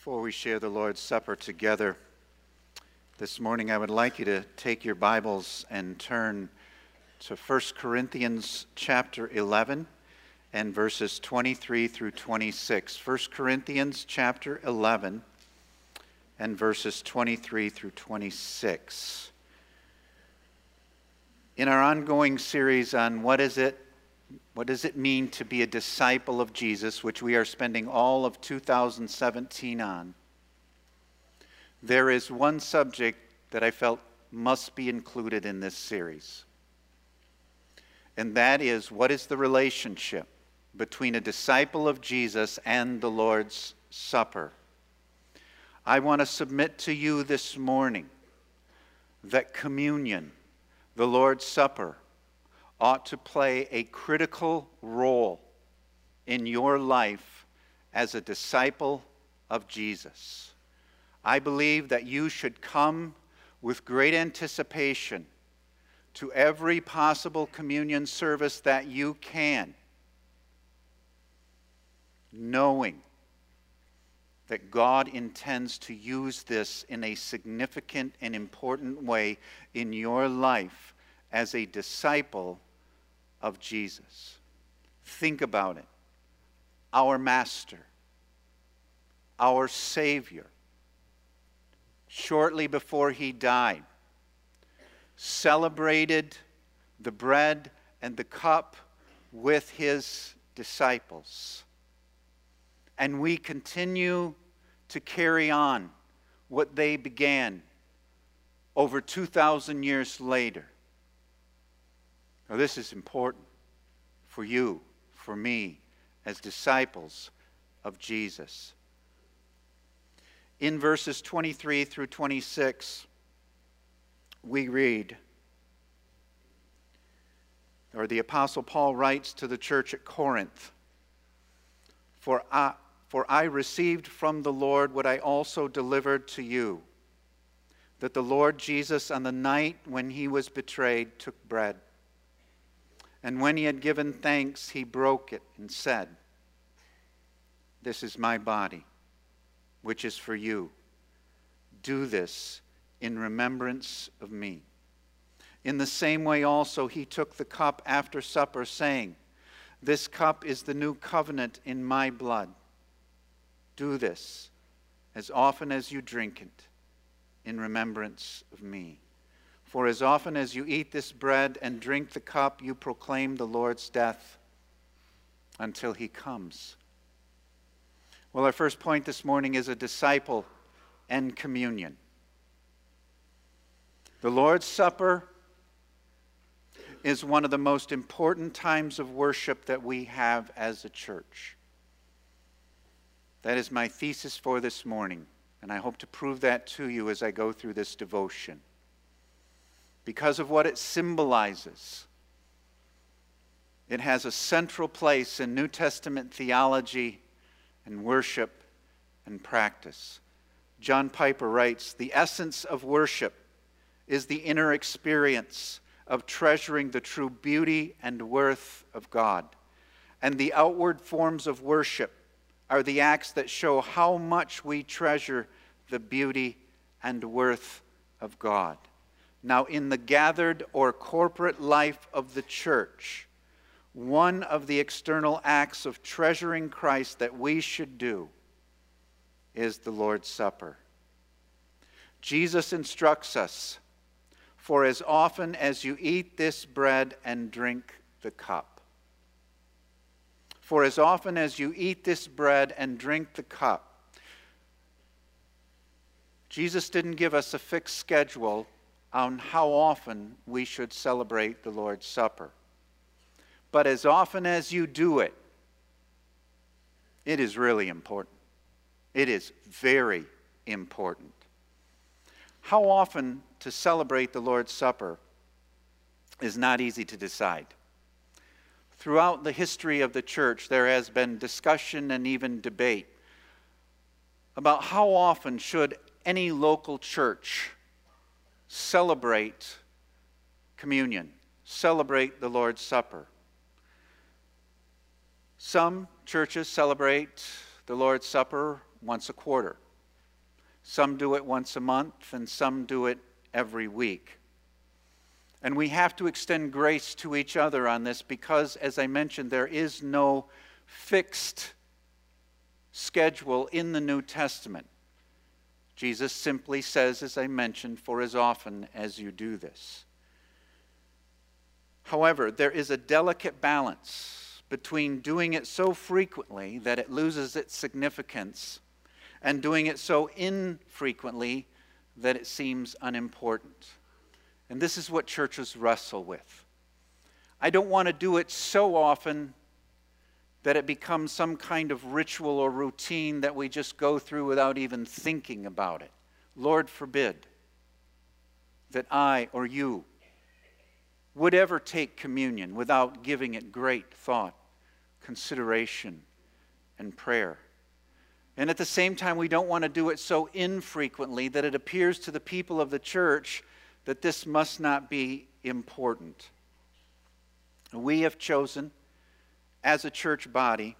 Before we share the Lord's Supper together this morning, I would like you to take your Bibles and turn to 1 Corinthians chapter 11 and verses 23 through 26. 1 Corinthians chapter 11 and verses 23 through 26. In our ongoing series on what is it what does it mean to be a disciple of Jesus, which we are spending all of 2017 on? There is one subject that I felt must be included in this series. And that is what is the relationship between a disciple of Jesus and the Lord's Supper? I want to submit to you this morning that communion, the Lord's Supper, ought to play a critical role in your life as a disciple of Jesus. I believe that you should come with great anticipation to every possible communion service that you can, knowing that God intends to use this in a significant and important way in your life as a disciple of Jesus. Think about it. Our Master, our Savior, shortly before he died, celebrated the bread and the cup with his disciples. And we continue to carry on what they began over 2,000 years later. Now, this is important for you, for me, as disciples of Jesus. In verses 23 through 26, we read, or the Apostle Paul writes to the church at Corinth, For I, for I received from the Lord what I also delivered to you, that the Lord Jesus, on the night when he was betrayed, took bread. And when he had given thanks, he broke it and said, This is my body, which is for you. Do this in remembrance of me. In the same way, also, he took the cup after supper, saying, This cup is the new covenant in my blood. Do this as often as you drink it in remembrance of me. For as often as you eat this bread and drink the cup, you proclaim the Lord's death until he comes. Well, our first point this morning is a disciple and communion. The Lord's Supper is one of the most important times of worship that we have as a church. That is my thesis for this morning, and I hope to prove that to you as I go through this devotion because of what it symbolizes. It has a central place in New Testament theology and worship and practice. John Piper writes The essence of worship is the inner experience of treasuring the true beauty and worth of God. And the outward forms of worship are the acts that show how much we treasure the beauty and worth of God. Now, in the gathered or corporate life of the church, one of the external acts of treasuring Christ that we should do is the Lord's Supper. Jesus instructs us For as often as you eat this bread and drink the cup, for as often as you eat this bread and drink the cup, Jesus didn't give us a fixed schedule on how often we should celebrate the Lord's Supper. But as often as you do it, it is really important. It is very important. How often to celebrate the Lord's Supper is not easy to decide. Throughout the history of the church, there has been discussion and even debate about how often should any local church celebrate communion, celebrate the Lord's Supper. Some churches celebrate the Lord's Supper once a quarter. Some do it once a month, and some do it every week. And we have to extend grace to each other on this because, as I mentioned, there is no fixed schedule in the New Testament. Jesus simply says, as I mentioned, for as often as you do this. However, there is a delicate balance between doing it so frequently that it loses its significance and doing it so infrequently that it seems unimportant. And this is what churches wrestle with. I don't want to do it so often that it becomes some kind of ritual or routine that we just go through without even thinking about it. Lord forbid that I or you would ever take communion without giving it great thought, consideration, and prayer. And at the same time, we don't want to do it so infrequently that it appears to the people of the church that this must not be important. We have chosen, as a church body,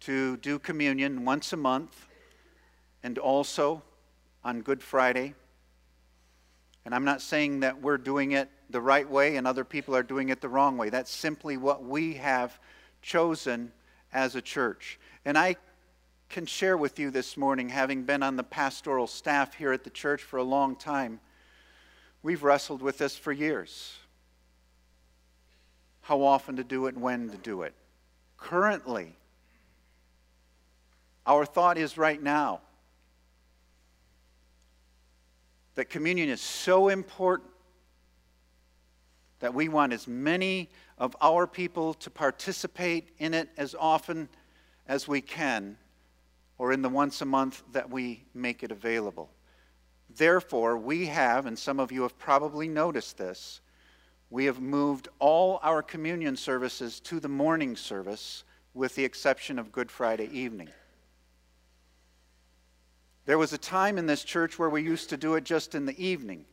to do communion once a month and also on Good Friday. And I'm not saying that we're doing it the right way and other people are doing it the wrong way. That's simply what we have chosen as a church. And I can share with you this morning, having been on the pastoral staff here at the church for a long time, we've wrestled with this for years. How often to do it, and when to do it. Currently, our thought is right now that communion is so important that we want as many of our people to participate in it as often as we can, or in the once a month that we make it available. Therefore, we have, and some of you have probably noticed this, we have moved all our communion services to the morning service, with the exception of Good Friday evening. There was a time in this church where we used to do it just in the evening.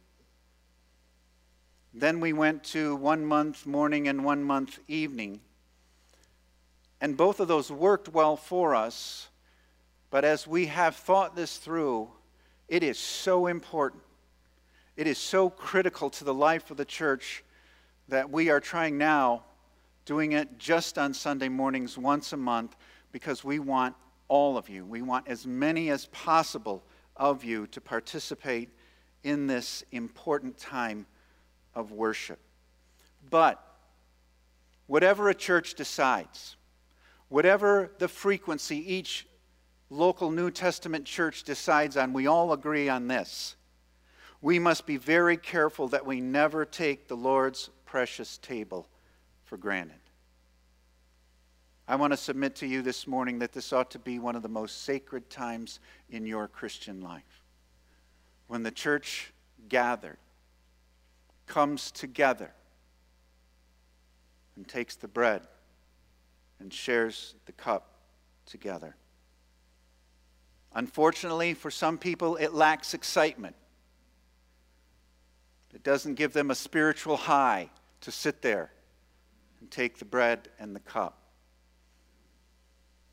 Then we went to one month morning and one month evening. And both of those worked well for us. But as we have thought this through, it is so important. It is so critical to the life of the church that we are trying now, doing it just on Sunday mornings once a month, because we want all of you, we want as many as possible of you to participate in this important time of worship. But whatever a church decides, whatever the frequency each local New Testament church decides on, we all agree on this. We must be very careful that we never take the Lord's precious table for granted. I want to submit to you this morning that this ought to be one of the most sacred times in your Christian life. When the church gathered comes together and takes the bread and shares the cup together. Unfortunately, for some people, it lacks excitement. It doesn't give them a spiritual high to sit there and take the bread and the cup.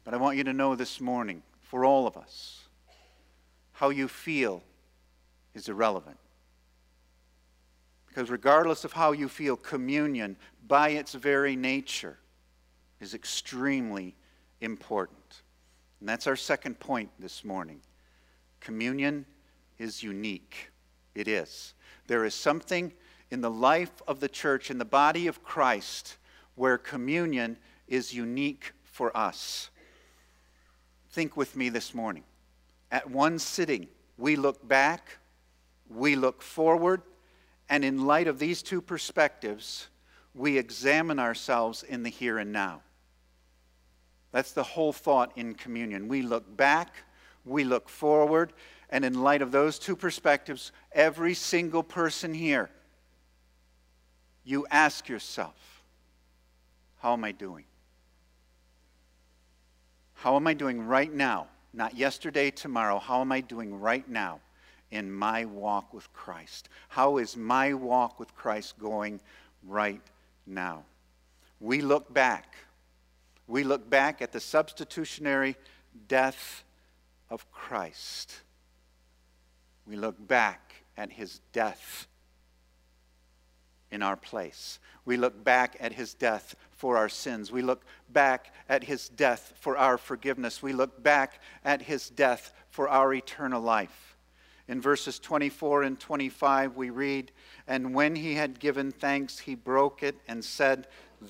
But I want you to know this morning, for all of us, how you feel is irrelevant. Because regardless of how you feel, communion, by its very nature, is extremely important. And that's our second point this morning. Communion is unique. It is. There is something in the life of the church, in the body of Christ, where communion is unique for us. Think with me this morning. At one sitting, we look back, we look forward, and in light of these two perspectives, we examine ourselves in the here and now. That's the whole thought in communion. We look back, we look forward, and in light of those two perspectives, every single person here, you ask yourself, how am I doing? How am I doing right now? Not yesterday, tomorrow. How am I doing right now? in my walk with Christ? How is my walk with Christ going right now? We look back. We look back at the substitutionary death of Christ. We look back at his death in our place. We look back at his death for our sins. We look back at his death for our forgiveness. We look back at his death for our eternal life. In verses 24 and 25, we read, And when he had given thanks, he broke it and said,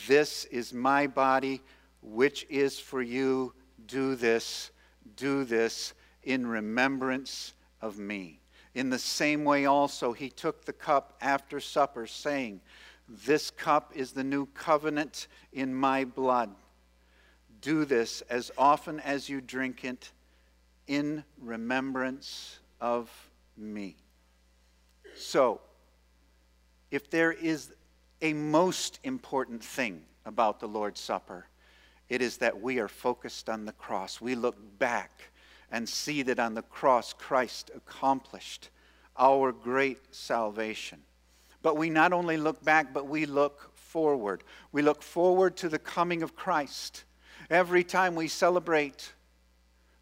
This is my body, which is for you. Do this, do this in remembrance of me. In the same way, also, he took the cup after supper, saying, This cup is the new covenant in my blood. Do this as often as you drink it in remembrance of me. So, if there is a most important thing about the Lord's Supper, it is that we are focused on the cross. We look back and see that on the cross Christ accomplished our great salvation. But we not only look back, but we look forward. We look forward to the coming of Christ. Every time we celebrate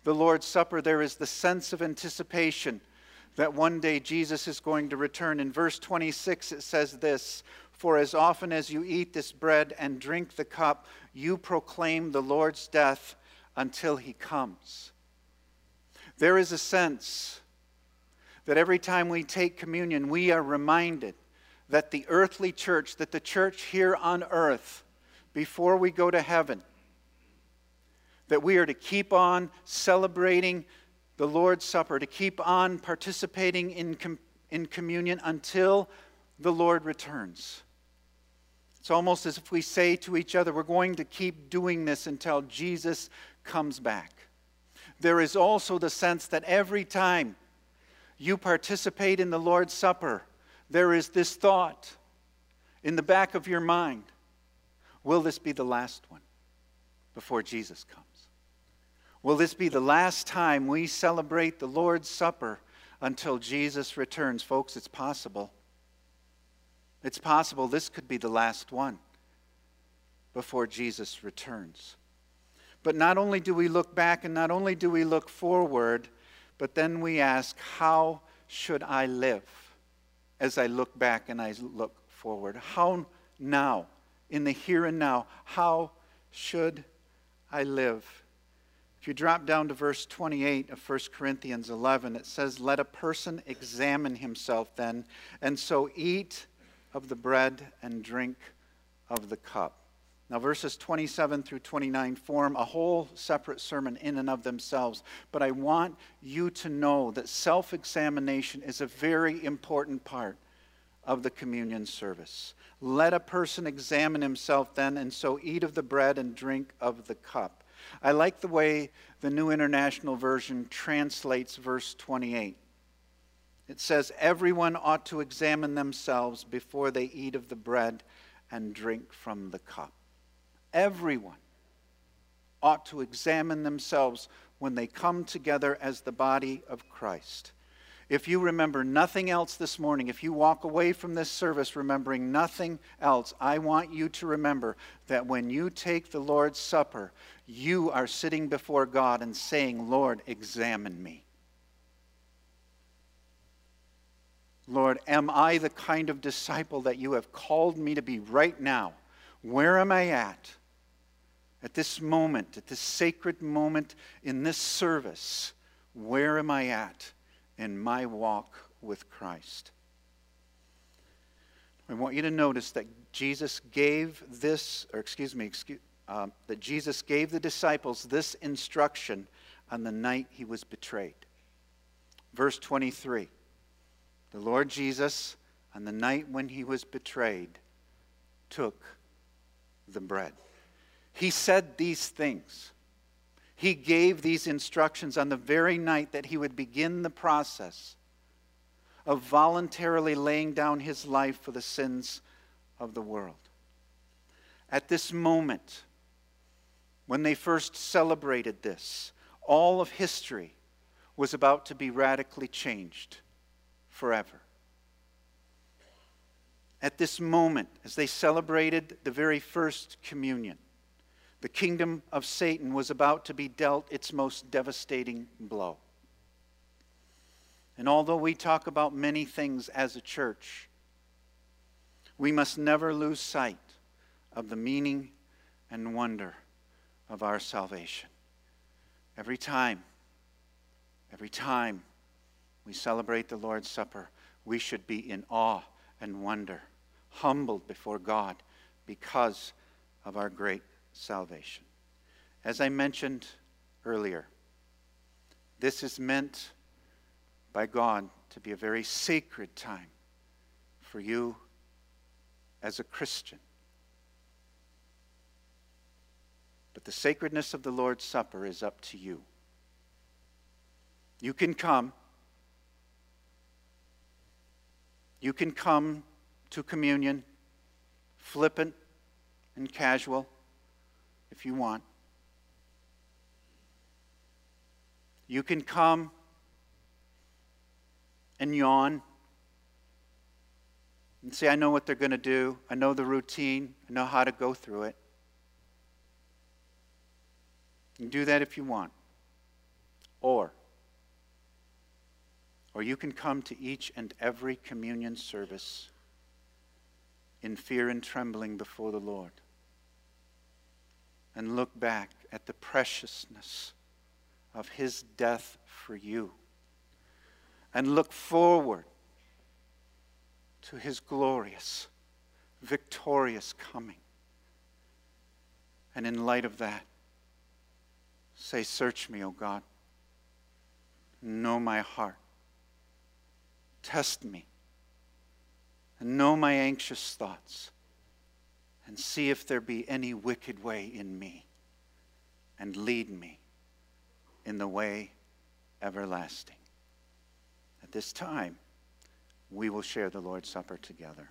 the Lord's Supper, there is the sense of anticipation that one day Jesus is going to return. In verse 26, it says this For as often as you eat this bread and drink the cup, you proclaim the Lord's death until he comes. There is a sense that every time we take communion, we are reminded that the earthly church, that the church here on earth, before we go to heaven, that we are to keep on celebrating the Lord's Supper, to keep on participating in, com- in communion until the Lord returns. It's almost as if we say to each other, we're going to keep doing this until Jesus comes back there is also the sense that every time you participate in the Lord's Supper, there is this thought in the back of your mind Will this be the last one before Jesus comes? Will this be the last time we celebrate the Lord's Supper until Jesus returns? Folks, it's possible. It's possible this could be the last one before Jesus returns. But not only do we look back and not only do we look forward, but then we ask, How should I live as I look back and I look forward? How now, in the here and now, how should I live? If you drop down to verse 28 of 1 Corinthians 11, it says, Let a person examine himself then, and so eat of the bread and drink of the cup. Now, verses 27 through 29 form a whole separate sermon in and of themselves, but I want you to know that self examination is a very important part of the communion service. Let a person examine himself then, and so eat of the bread and drink of the cup. I like the way the New International Version translates verse 28. It says, Everyone ought to examine themselves before they eat of the bread and drink from the cup everyone ought to examine themselves when they come together as the body of Christ. If you remember nothing else this morning, if you walk away from this service remembering nothing else, I want you to remember that when you take the Lord's Supper, you are sitting before God and saying, Lord, examine me. Lord, am I the kind of disciple that you have called me to be right now? Where am I at? At this moment, at this sacred moment in this service, where am I at in my walk with Christ? I want you to notice that Jesus gave this, or excuse me, excuse, um, that Jesus gave the disciples this instruction on the night he was betrayed. Verse 23 The Lord Jesus, on the night when he was betrayed, took the bread. He said these things. He gave these instructions on the very night that he would begin the process of voluntarily laying down his life for the sins of the world. At this moment, when they first celebrated this, all of history was about to be radically changed forever. At this moment, as they celebrated the very first communion, the kingdom of Satan was about to be dealt its most devastating blow. And although we talk about many things as a church, we must never lose sight of the meaning and wonder of our salvation. Every time, every time we celebrate the Lord's Supper, we should be in awe and wonder, humbled before God because of our great salvation. As I mentioned earlier, this is meant by God to be a very sacred time for you as a Christian. But the sacredness of the Lord's Supper is up to you. You can come. You can come to communion flippant and casual if you want. You can come and yawn and say, I know what they're going to do. I know the routine. I know how to go through it. You do that if you want. Or, or you can come to each and every communion service in fear and trembling before the Lord and look back at the preciousness of his death for you and look forward to his glorious, victorious coming. And in light of that, say, Search me, O God. Know my heart. Test me. And know my anxious thoughts. And see if there be any wicked way in me. And lead me in the way everlasting. At this time, we will share the Lord's Supper together.